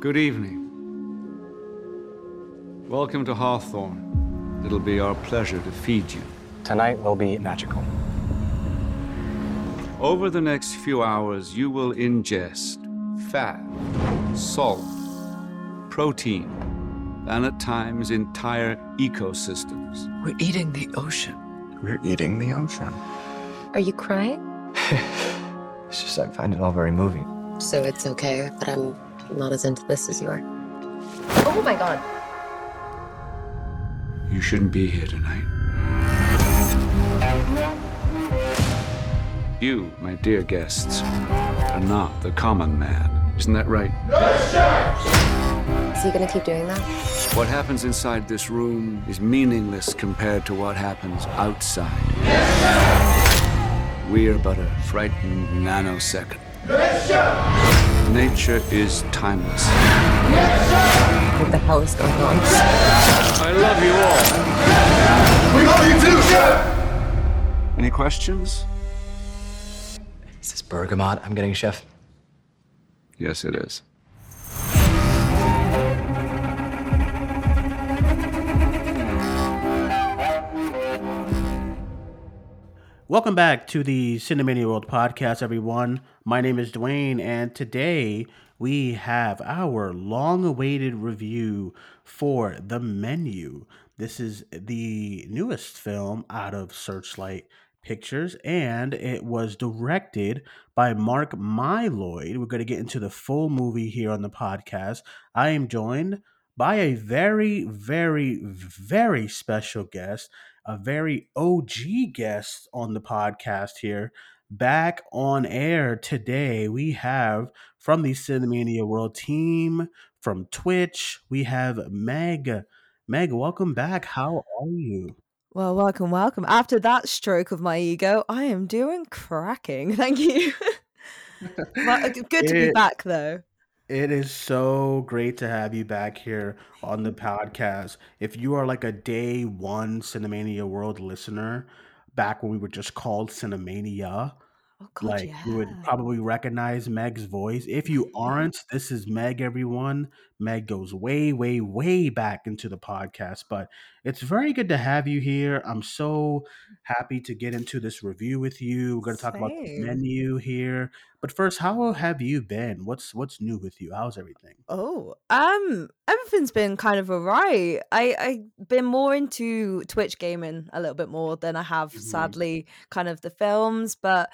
Good evening. Welcome to Hawthorn. It'll be our pleasure to feed you. Tonight will be magical. Over the next few hours, you will ingest fat, salt, protein, and at times entire ecosystems. We're eating the ocean. We're eating the ocean. Are you crying? It's just I find it all very moving. So it's okay that I'm not as into this as you are. Oh my god. You shouldn't be here tonight. You, my dear guests, are not the common man. Isn't that right? Is he gonna keep doing that? What happens inside this room is meaningless compared to what happens outside. We are but a frightened nanosecond. Nature is timeless. What the hell is going on? I love you all. We love you too, Chef! Any questions? Is this bergamot I'm getting, Chef? Yes, it is. Welcome back to the Cinemania World podcast, everyone. My name is Dwayne, and today we have our long awaited review for The Menu. This is the newest film out of Searchlight Pictures, and it was directed by Mark Mylod. We're going to get into the full movie here on the podcast. I am joined by a very, very, very special guest a very OG guest on the podcast here. Back on air today, we have from the Cinemania World team from Twitch, we have Meg. Meg, welcome back. How are you? Well, welcome, welcome. After that stroke of my ego, I am doing cracking. Thank you. Uh, good to be back, though. It is so great to have you back here on the podcast. If you are like a day one Cinemania World listener, back when we were just called Cinemania, Oh God, like you would probably recognize Meg's voice. If you aren't, this is Meg, everyone. Meg goes way, way, way back into the podcast, but it's very good to have you here. I'm so happy to get into this review with you. We're going to talk about the menu here, but first, how have you been? What's what's new with you? How's everything? Oh, um, everything's been kind of alright. I I've been more into Twitch gaming a little bit more than I have, Mhm. sadly, kind of the films. But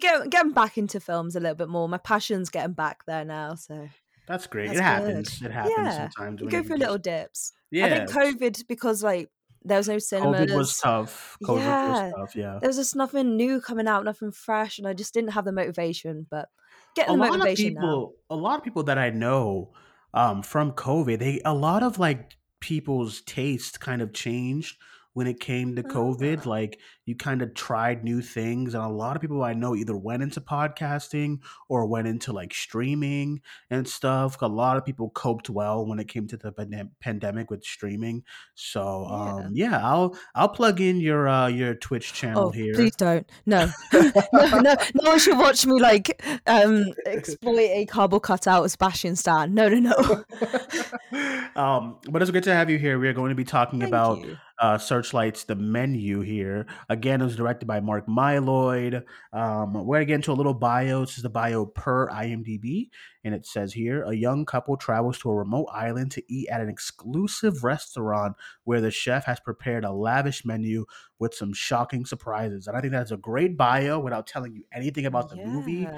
get, getting back into films a little bit more. My passion's getting back there now, so That's great. That's it happens. good. It happens Yeah, sometimes. you go for little dips. Yeah, I think COVID because like there was no cinemas. COVID was tough. COVID Yeah. was tough. Yeah. there was just nothing new coming out, nothing fresh, and I just didn't have the motivation. But getting a the lot of motivation now. people a lot of people that i know um from covid they a lot of like people's taste kind of changed when it came to covid Ah. like you kind of tried new things and a lot of people i know either went into podcasting or went into like streaming and stuff a lot of people coped well when it came to the pandem- pandemic with streaming so Yeah. um yeah i'll i'll plug in your uh your twitch channel Oh, here please don't. No. no, no, no one should watch me like um exploit a cardboard cutout as Sebastian Stan. No, no, no. um, but it's good to have you here. We are going to be talking Thank about you. uh, Searchlight's The Menu here. Again, it was directed by Mark Mylod. Um, we're going to get into a little bio. This is the bio per IMDb. And it says here a young couple travels to a remote island to eat at an exclusive restaurant where the chef has prepared a lavish menu with some shocking surprises. And I think that's a great bio without telling you anything about the movie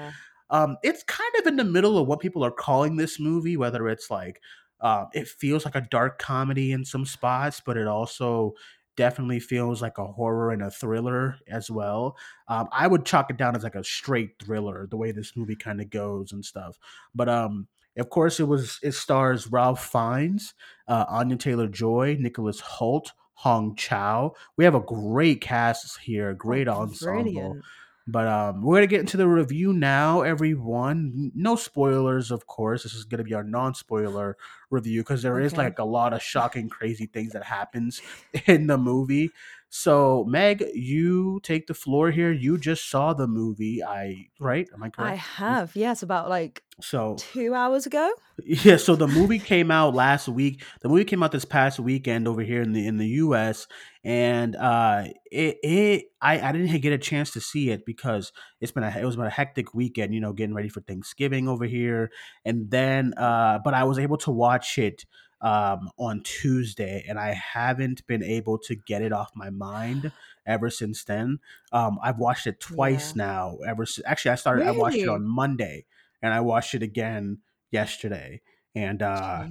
um it's kind of in the middle of what people are calling this movie whether it's like um it feels like a dark comedy in some spots but it also definitely feels like a horror and a thriller as well. Um i would chalk it down as like a straight thriller the way this movie kind of goes and stuff. But um of course it was it stars ralph fiennes uh anya taylor joy nicholas hoult hong chau. We have a great cast here great Oh, ensemble. Brilliant. But um, we're gonna get into the review now, everyone. No spoilers, of course. This is gonna be our non-spoiler review because there is Okay. like a lot of shocking, crazy things that happens in the movie. So, Meg, you take the floor here. You just saw the movie. I right? Am I correct? I have, yes, about like So two hours ago. yeah, so the movie came out last week. The movie came out this past weekend over here in the in the U.S. and uh, it it I, I didn't get a chance to see it because it's been a it was been a hectic weekend. You know, getting ready for Thanksgiving over here, and then uh, but I was able to watch it um, on Tuesday, and I haven't been able to get it off my mind ever since then. Um, I've watched it twice Yeah. now. Ever since, actually, I started. I watched it on Monday, and I watched it again yesterday, and uh,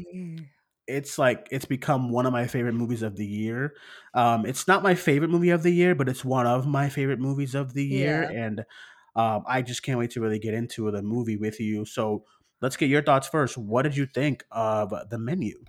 it's like it's become one of my favorite movies of the year. Um, it's not my favorite movie of the year, but it's one of my favorite movies of the year, Yeah. and um, I just can't wait to really get into the movie with you. So let's get your thoughts first. What did you think of the menu?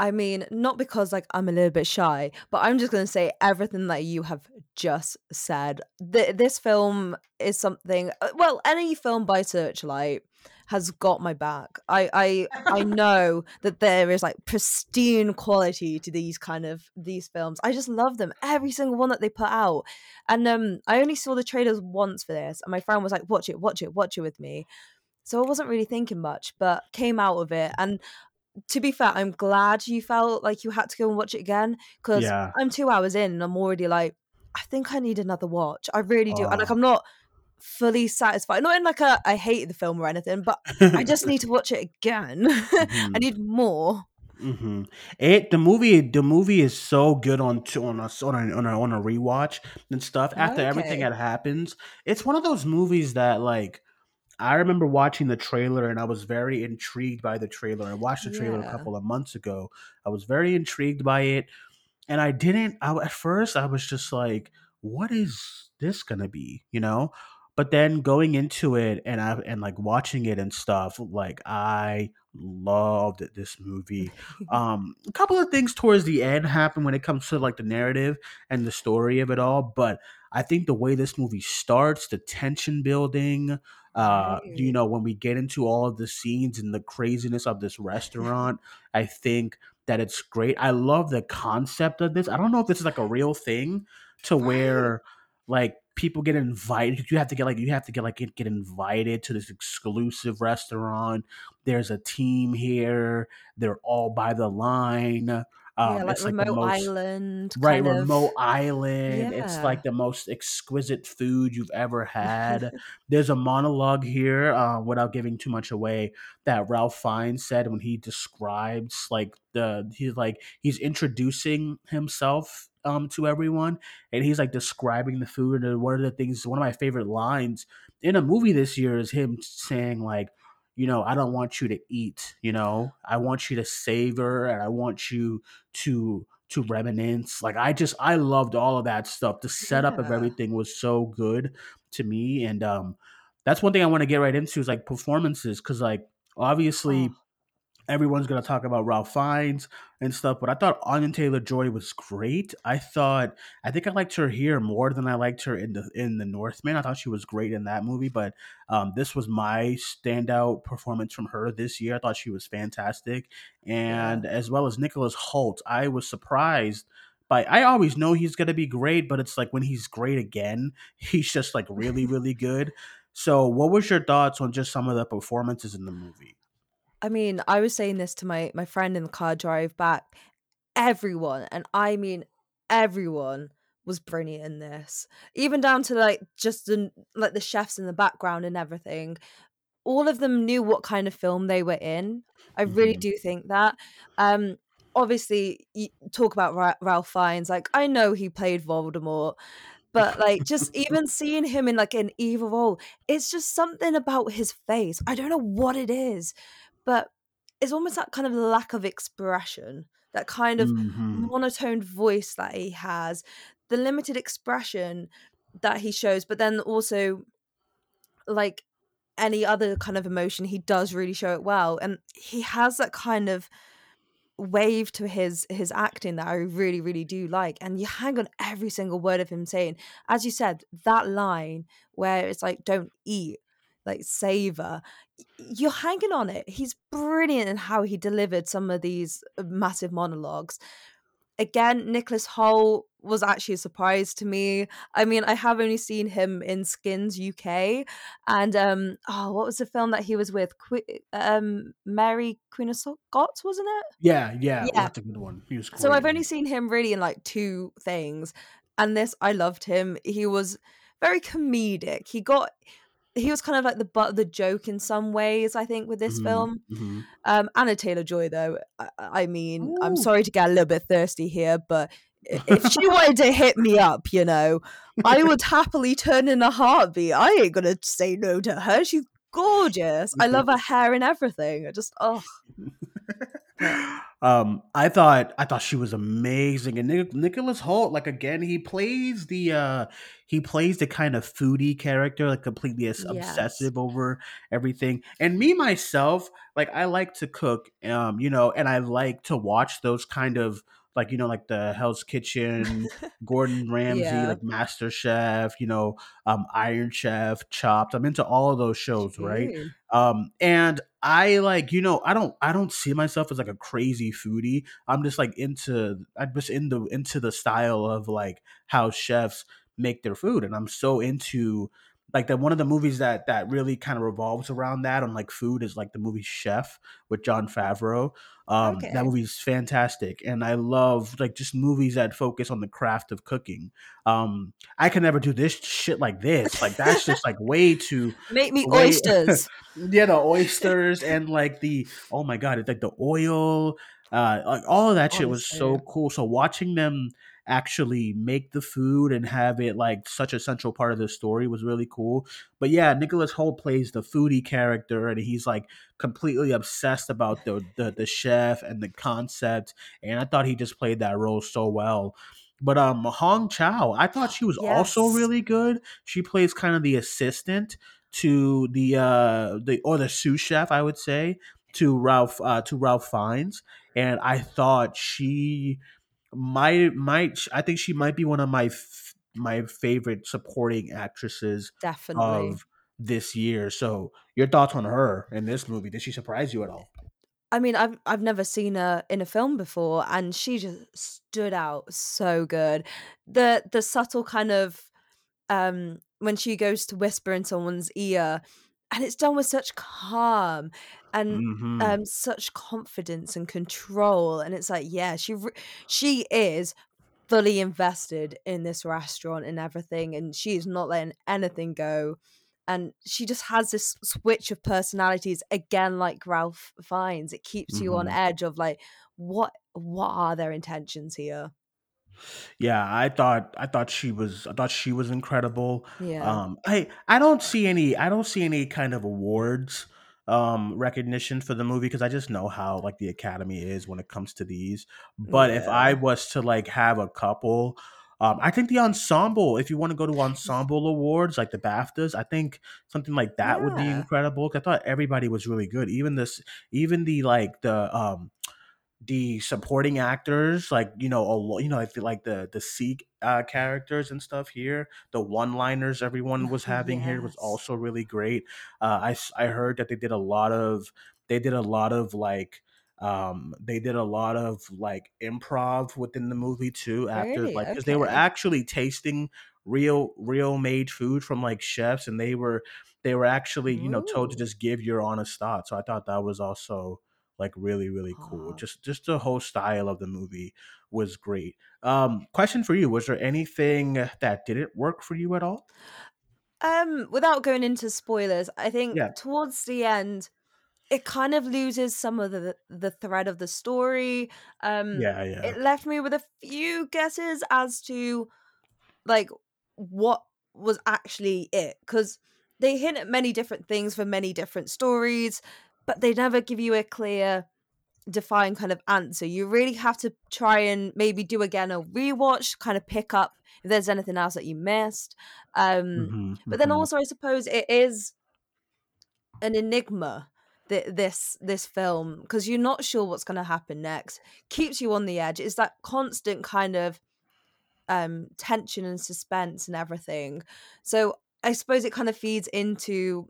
I mean, not because like I'm a little bit shy, but I'm just going to say everything that you have just said. Th- this film is something. uh, Well, any film by Searchlight has got my back. I I I know that there is like pristine quality to these kind of these films. I just love them. Every single one that they put out. And um I only saw the trailers once for this and my friend was like watch it, watch it, watch it with me. So I wasn't really thinking much, but came out of it and to be fair, I'm glad you felt like you had to go and watch it again because Yeah. I'm two hours in and I'm already like, I think I need another watch. I really do. And like, Oh. I'm not fully satisfied. Not in like a I hate the film or anything, but I just need to watch it again. I Mhm. need more. hmm It the movie the movie is so good on on a on a on a, on a rewatch and stuff. After everything Okay. that happens, it's one of those movies that like I remember watching the trailer and I was very intrigued by the trailer. I watched the trailer a couple of months ago. I was very intrigued by it, and I didn't. I, at first, I was just like, "What is this gonna be?" You know. But then going into it and I and like watching it and stuff, like I loved this movie. Um, a couple of things towards the end happen when it comes to like the narrative and the story of it all, but I think the way this movie starts, the tension building, uh, you know, when we get into all of the scenes and the craziness of this restaurant, I think that it's great. I love the concept of this. I don't know if this is like a real thing to where like people get invited. You have to get like you have to get like get, get invited to this exclusive restaurant. There's a team here. They're all by the line. Yeah, Um, like it's like the remote most island right kind of. remote island. It's like the most exquisite food you've ever had. There's a monologue here, uh, without giving too much away, that Ralph Fiennes said when he describes like the he's like he's introducing himself um to everyone and he's like describing the food and one of the things one of my favorite lines in a movie this year is him saying like you know i don't want you to eat you know? I want you to savor and i want you to to reminisce. Like i just i loved all of that stuff. The setup of everything was so good to me and um that's one thing i want to get right into is like performances because like obviously Oh, everyone's gonna talk about Ralph Fiennes and stuff, but I thought Anya Taylor Joy was great. I thought I think I liked her here more than I liked her in the in the Northman. I thought she was great in that movie, but um, this was my standout performance from her this year. I thought she was fantastic, yeah. and as well as Nicholas Hoult, I was surprised. By, I always know he's gonna be great, but it's like when he's great again, he's just like really, really good. So, what was your thoughts on just some of the performances in the movie? I mean, I was saying this to my my friend in the car drive back. Everyone, and I mean everyone, was brilliant in this. Even down to like just the like the chefs in the background and everything. All of them knew what kind of film they were in. I really Mhm. do think that. Um, obviously, you talk about Ra- Ralph Fiennes. Like, I know he played Voldemort, but like just even seeing him in like an evil role, it's just something about his face. I don't know what it is, but it's almost that kind of lack of expression, that kind of Mhm. monotoned voice that he has, the limited expression that he shows, but then also like any other kind of emotion, he does really show it well. And he has that kind of wave to his his acting that I really really do like and you hang on every single word of him saying as you said that line where it's like don't eat like savor you're hanging on it he's brilliant in how he delivered some of these uh, massive monologues again, Nicholas Hoult was actually a surprise to me. I mean, I have only seen him in Skins UK, and um, oh, what was the film that he was with? Um, Mary Queen of Scots, wasn't it? Yeah, yeah, Yeah. that's a good one. So I've only seen him really in like two things, and this I loved him. He was very comedic. He got he was kind of like the butt of the joke in some ways. I think with this Mhm, film. mhm. Um, Anna Taylor Joy, though, I, I mean, I'm sorry to get a little bit thirsty here, but if she wanted to hit me up, you know, I would happily turn in a heartbeat. I ain't gonna say no to her. She's gorgeous. I love her hair and everything. I just, oh, um, I thought I thought she was amazing, and Nic- Nicholas Hoult, like again, he plays the uh he plays the kind of foodie character, like completely as- Yes. obsessive over everything. And me myself, like I like to cook, um, you know, and I like to watch those kind of like you know like the Hell's Kitchen, Gordon Ramsay, Yeah. like Master Chef, you know, um, Iron Chef, Chopped. I'm into all of those shows, right? Um and i like you know i don't i don't see myself as like a crazy foodie. I'm just like into i'm just in the into the style of like how chefs make their food and i'm so into like that one of the movies that that really kind of revolves around that on like food is like the movie chef with jon favreau um Okay. that movie's fantastic and i love like just movies that focus on the craft of cooking um i can never do this shit like this like that's just like way too Make me Wait. oysters. yeah, the oysters and like the oh my god, it's like the oil, uh, like all of that shit was so cool. So watching them actually make the food and have it like such a central part of the story was really cool. But yeah, Nicholas Hoult plays the foodie character, and he's like completely obsessed about the the, the chef and the concept. And I thought he just played that role so well. But um, Hong Chau, I thought she was also really good. She plays kind of the assistant to the uh the or the sous chef I would say to Ralph uh to Ralph Fiennes and I thought she might might I think she might be one of my f- my favorite supporting actresses Definitely. of this year. So your thoughts on her in this movie? Did she surprise you at all? I mean, I've I've never seen her in a film before, and she just stood out so good. The the subtle kind of um when she goes to whisper in someone's ear, and it's done with such calm and Mhm. um such confidence and control, and it's like, yeah, she she is fully invested in this restaurant and everything, and she's not letting anything go. And she just has this switch of personalities again, like Ralph Fiennes It keeps you on Mhm. edge of like, what what are their intentions here? Yeah, I thought I thought she was I thought she was incredible. Yeah. Um I I don't see any I don't see any kind of awards um recognition for the movie because I just know how like the academy is when it comes to these. But if I was to like have a couple um I think the ensemble if you want to go to ensemble awards like the BAFTAs, I think something like that would be Yeah. incredible. 'cause I thought everybody was really good. Even this even the like the um the supporting actors, like you know, a you know, I feel like the the Sikh uh, characters and stuff here, the one liners everyone was having here was also really great. Uh, I I heard that they did a lot of they did a lot of like um they did a lot of like improv within the movie too after Really? like because they were actually tasting real real made food from like chefs and they were they were actually you know told to just give your honest thoughts so i thought that was also like really really cool. Aw. just just the whole style of the movie was great. Um question for you was there anything that didn't work for you at all? Um, without going into spoilers, I think yeah. towards the end, it kind of loses some of the the thread of the story. Um, yeah yeah. it left me with a few guesses as to like what was actually it because they hint at many different things for many different stories, but they never give you a clear, defined kind of answer. You really have to try and maybe do again a rewatch, kind of pick up if there's anything else that you missed. Um, hmm but then hmm also, I suppose it is an enigma. that This this film because you're not sure what's going to happen next keeps you on the edge. It's that constant kind of um tension and suspense and everything. So I suppose it kind of feeds into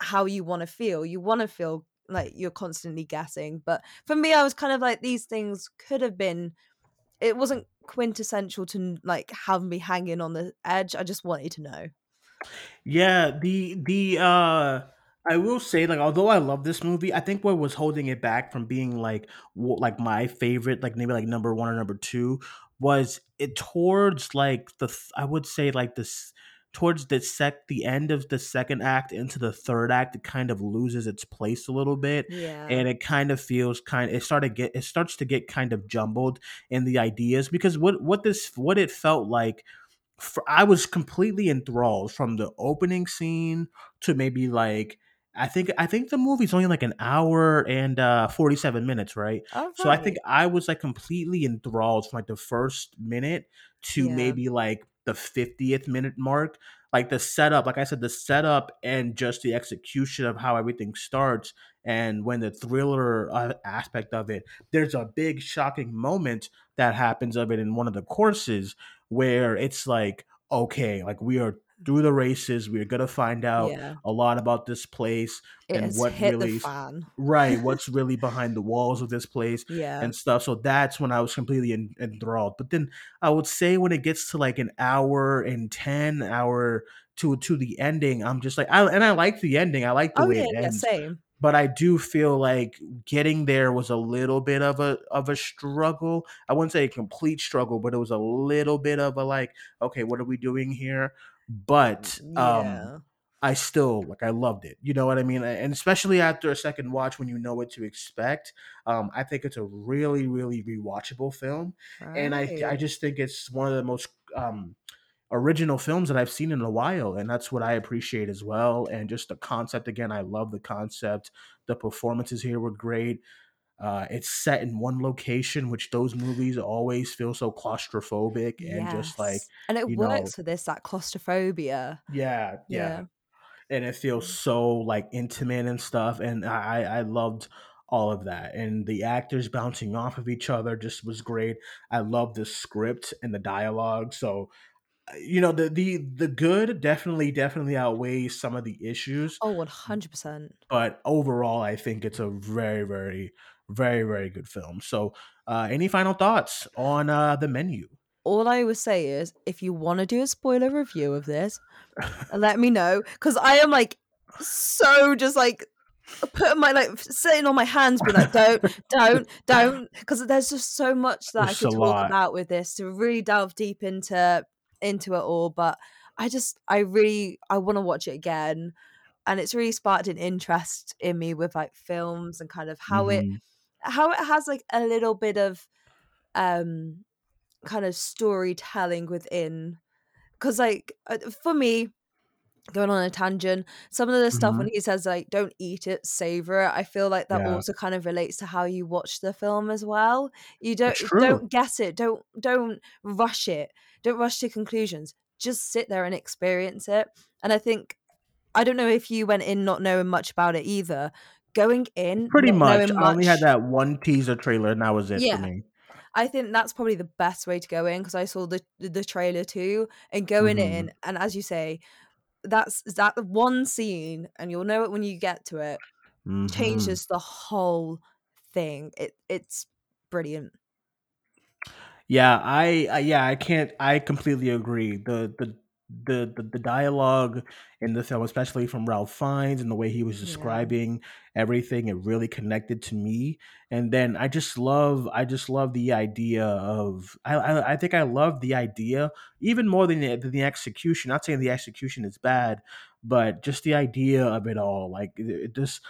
how you want to feel. You want to feel like you're constantly guessing. But for me, I was kind of like these things could have been it wasn't quintessential to like have me hanging on the edge. I just wanted to know. Yeah, the the uh I will say like although I love this movie, I think what was holding it back from being like w- like my favorite, like maybe like number 1 or number 2 was it towards like the th- I would say like this towards the sec the end of the second act into the third act it kind of loses its place a little bit Yeah. and it kind of feels kind it started get it starts to get kind of jumbled in the ideas because what what this what it felt like for, I was completely enthralled from the opening scene to maybe like I think I think the movie's only like an hour and uh 47 minutes, right? All So I think. I was like completely enthralled from like the first minute to Yeah. maybe like the 50th minute mark. Like the setup, like I said, the setup and just the execution of how everything starts and when the thriller uh, aspect of it, there's a big shocking moment that happens of it in one of the courses where it's like, okay, like we are through the races, we're gonna find out Yeah. a lot about this place It and what really right what's really behind the walls of this place Yeah. and stuff so that's when i was completely en- enthralled but then i would say when it gets to like an hour and 10 hour to to the ending i'm just like I, and i like the ending i like the Oh way yeah, it yeah, ends same. but i do feel like getting there was a little bit of a of a struggle i wouldn't say a complete struggle but it was a little bit of a like okay what are we doing here but um Yeah. I still like I loved it. You know what I mean? And especially after a second watch when you know what to expect. Um, I think it's a really, really rewatchable film. And I I just think it's one of the most um original films that I've seen in a while. And that's what I appreciate as well. And just the concept again, I love the concept. The performances here were great. Uh, it's set in one location, which those movies always feel so claustrophobic and just like, And it you know, works for this, that claustrophobia. yeah, yeah Yeah. and it feels so like intimate and stuff and i i loved all of that and the actors bouncing off of each other just was great i love the script and the dialogue so uh, you know the the the good definitely definitely outweighs some of the issues Oh, 100%. but overall i think it's a very very very very good film so uh any final thoughts on uh the menu All I would say is if you want to do a spoiler review of this, let me know because I am like so just like putting my like sitting on my hands being like don't don't don't because there's just so much that There's i could talk lot. about with this to really delve deep into into it all but i just i really i want to watch it again and it's really sparked an interest in me with like films and kind of how it Mhm. How it has like a little bit of um kind of storytelling within because like uh, for me going on a tangent some of the stuff when he says like don't eat it savor it i feel like that Yeah. also kind of relates to how you watch the film as well. You don't don't guess it don't don't rush it don't rush to conclusions just sit there and experience it. And i think i don't know if you went in not knowing much about it either going in pretty not much i only had that one teaser trailer and that was it Yeah. for me I think that's probably the best way to go in because I saw the the trailer too and going Mhm. in and as you say, that's that one scene and you'll know it when you get to it Mhm. changes the whole thing. It it's brilliant. Yeah, I, I yeah, I can't I completely agree. The the the the, the dialogue in the film, especially from Ralph Fiennes and the way he was Yeah. describing everything, it really connected to me. And then I just love I just love the idea of I I, I think I love the idea even more than the, than the execution. Not saying the execution is bad, but just the idea of it all. Like it, it just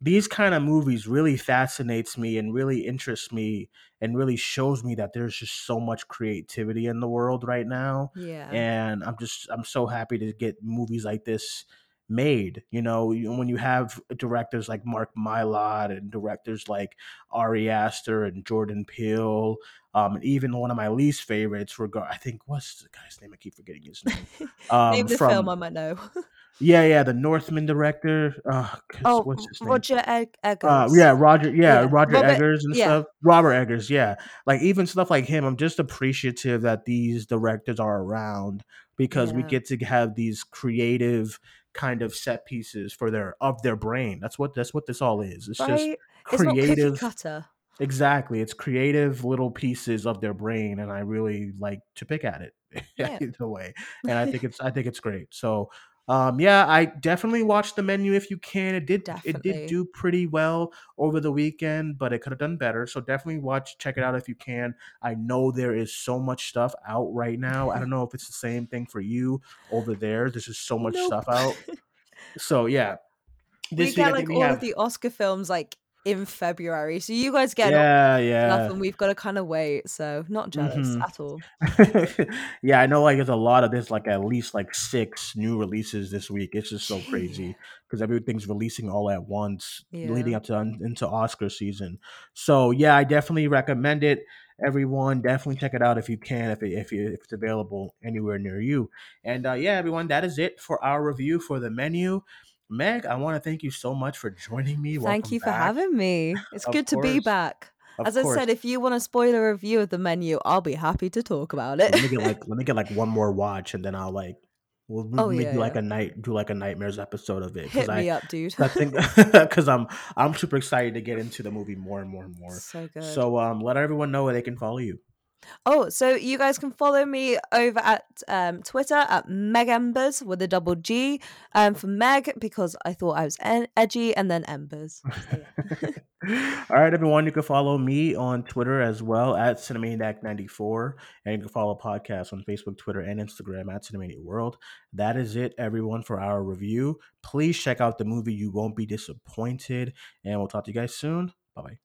these kind of movies really fascinates me and really interests me and really shows me that there's just so much creativity in the world right now Yeah. and i'm just i'm so happy to get movies like this made you know when you have directors like mark mylod and directors like ari aster and jordan peele um, and even one of my least favorites regard i think what's the guy's name i keep forgetting his name um, Name the from film I might know. yeah yeah the northman director uh, oh, what's his name Roger Egg- Eggers. uh, yeah, Roger. Yeah, Yeah, Roger Robert- Eggers and yeah. stuff. Robert Eggers. Yeah, like even stuff like him. I'm just appreciative that these directors are around because we get to have these creative kind of set pieces for their of their brain. That's what that's what this all is. It's just Right? It's not creative. cutter. Exactly. It's creative little pieces of their brain, and I really like to pick at it Yeah. either way. And I think it's I think it's great. So um yeah, I definitely watch the menu if you can. It did it did do pretty well over the weekend, but it could have done better. So definitely watch, check it out if you can. I know there is so much stuff out right now. I don't know if it's the same thing for you over there. There's just so much Nope. stuff out. So yeah. we got week like all have of the Oscar films like in February, so you guys get Yeah, stuff, yeah. and we've got to kind of wait. So not jealous Mhm. at all. yeah, I know. Like, there's a lot of this, like at least like six new releases this week. It's just so Yeah. crazy because everything's releasing all at once, leading up to into Oscar season. So yeah, I definitely recommend it. Everyone, definitely check it out if you can, if it, if, you, if it's available anywhere near you. And uh, yeah, everyone, that is it for our review for the menu. Meg, I want to thank you so much for joining me. Thank Welcome you for having me. It's good to be back. Of As I said, if you want to spoil a review of the menu, I'll be happy to talk about it. let me get like let me get like one more watch and then I'll like we'll we Oh, may yeah, do like yeah. a night do like a nightmares episode of it Hit because me I up, dude. I think because I'm I'm super excited to get into the movie more and more and more. so good. So um let everyone know where they can follow you. Oh, so you guys can follow me over at um, Twitter at Megembers with a double G um, for Meg because I thought I was en- edgy, and then Embers. All right, everyone, you can follow me on Twitter as well at Cinemaniac94, and you can follow podcasts on Facebook, Twitter, and Instagram at Cinemania World. That is it, everyone, for our review. Please check out the movie; you won't be disappointed, and we'll talk to you guys soon. Bye bye.